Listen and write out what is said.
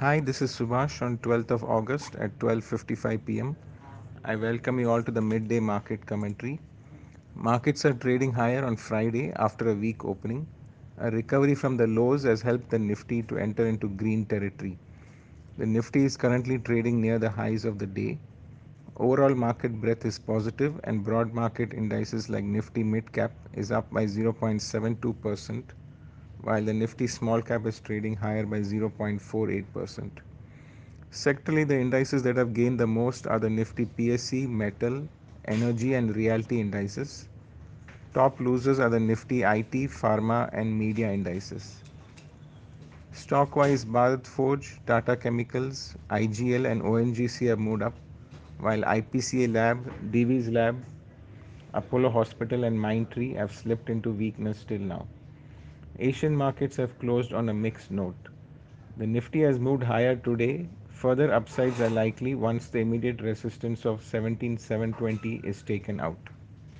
Hi, this is Subhash on 12th of August at 12:55 p.m. I welcome you all to the midday market commentary. Markets are trading higher on Friday after a weak opening. A recovery from the lows has helped the Nifty to enter into green territory. The Nifty is currently trading near the highs of the day. Overall market breadth is positive and broad market indices like Nifty Mid Cap is up by 0.72%, while the Nifty Small Cap is trading higher by 0.48%. Sectorally, the indices that have gained the most are the Nifty PSE, Metal, Energy, and Realty indices. Top losers are the Nifty IT, Pharma, and Media indices. Stock-wise, Bharat Forge, Tata Chemicals, IGL, and ONGC have moved up, while IPCA Lab, Divi's Lab, Apollo Hospital, and Mindtree have slipped into weakness till now. Asian markets have closed on a mixed note. The Nifty has moved higher today. Further upsides are likely once the immediate resistance of 17720 is taken out.